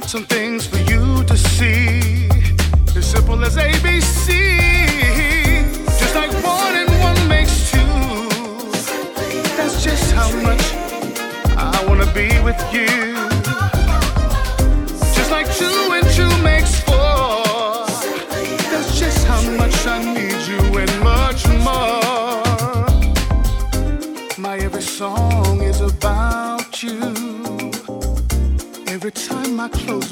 got some things for you to see. As simple as ABC. Just like one and one makes two. That's just how much I wanna be with you. Just like two and my clothes.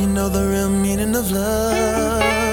you know the real meaning of love.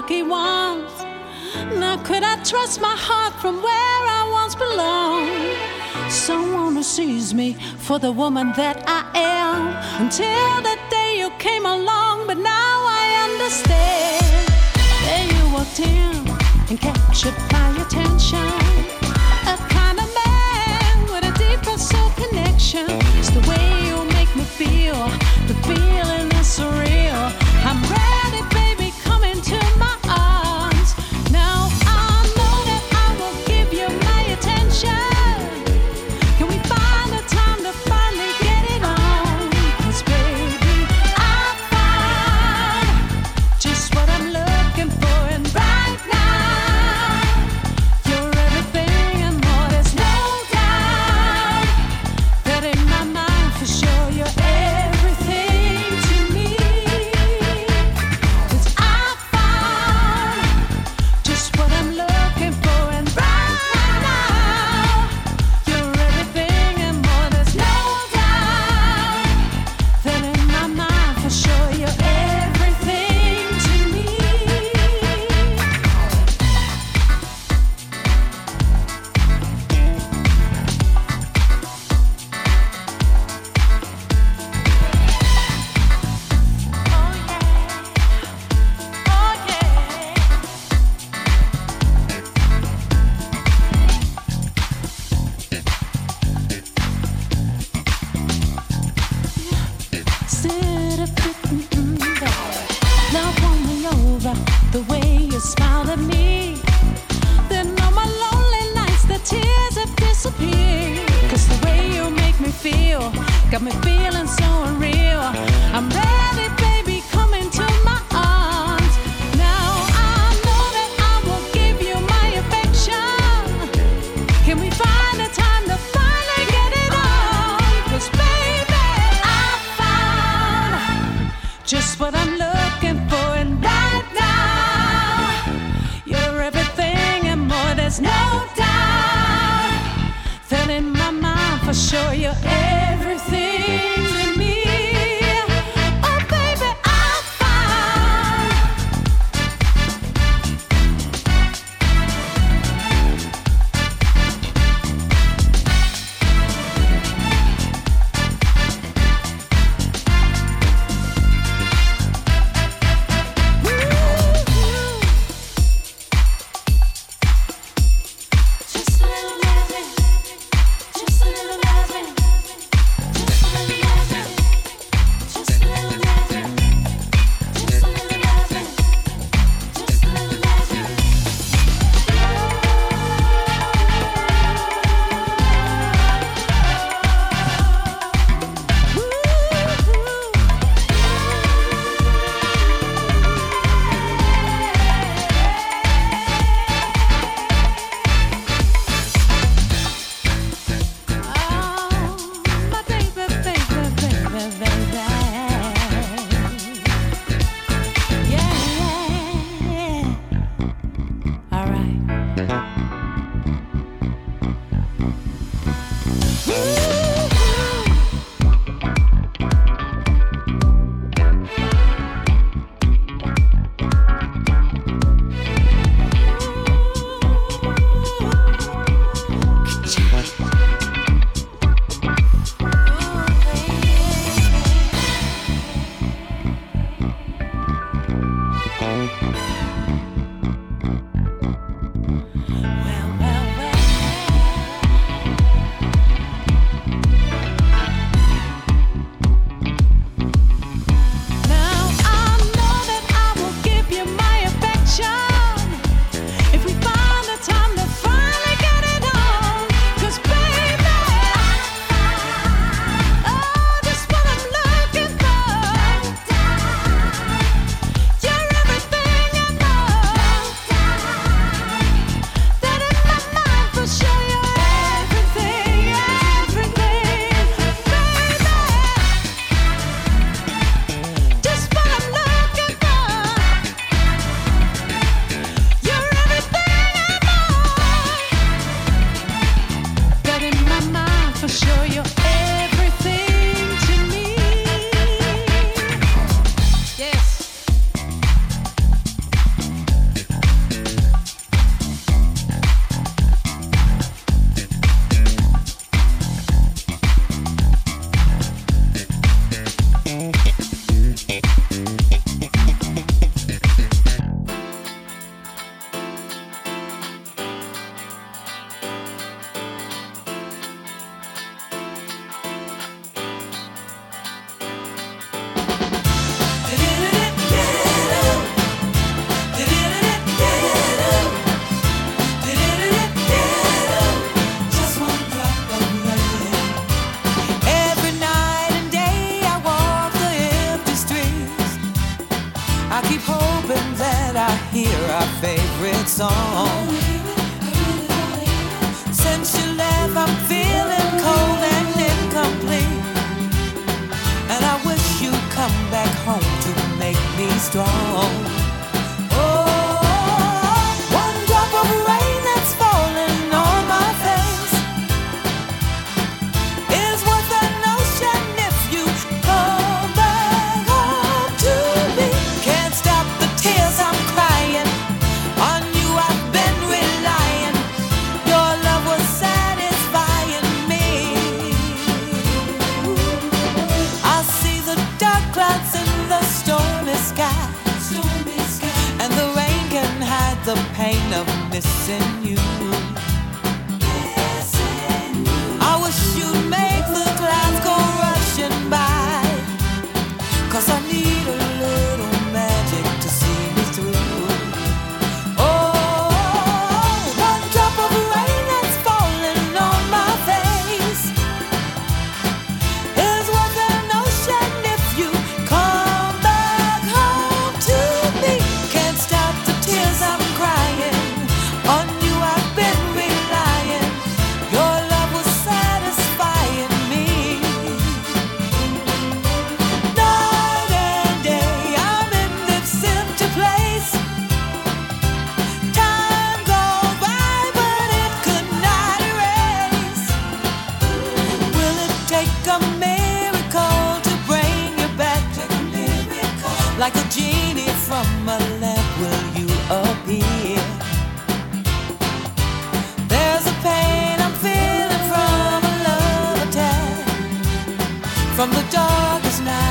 lucky ones. Now could I trust my heart from where I once belonged? Someone who sees me for the woman that I am. Until that day you came along, but now I understand. There you walked in and captured my attention. for sure you're. Strong. From the darkest night,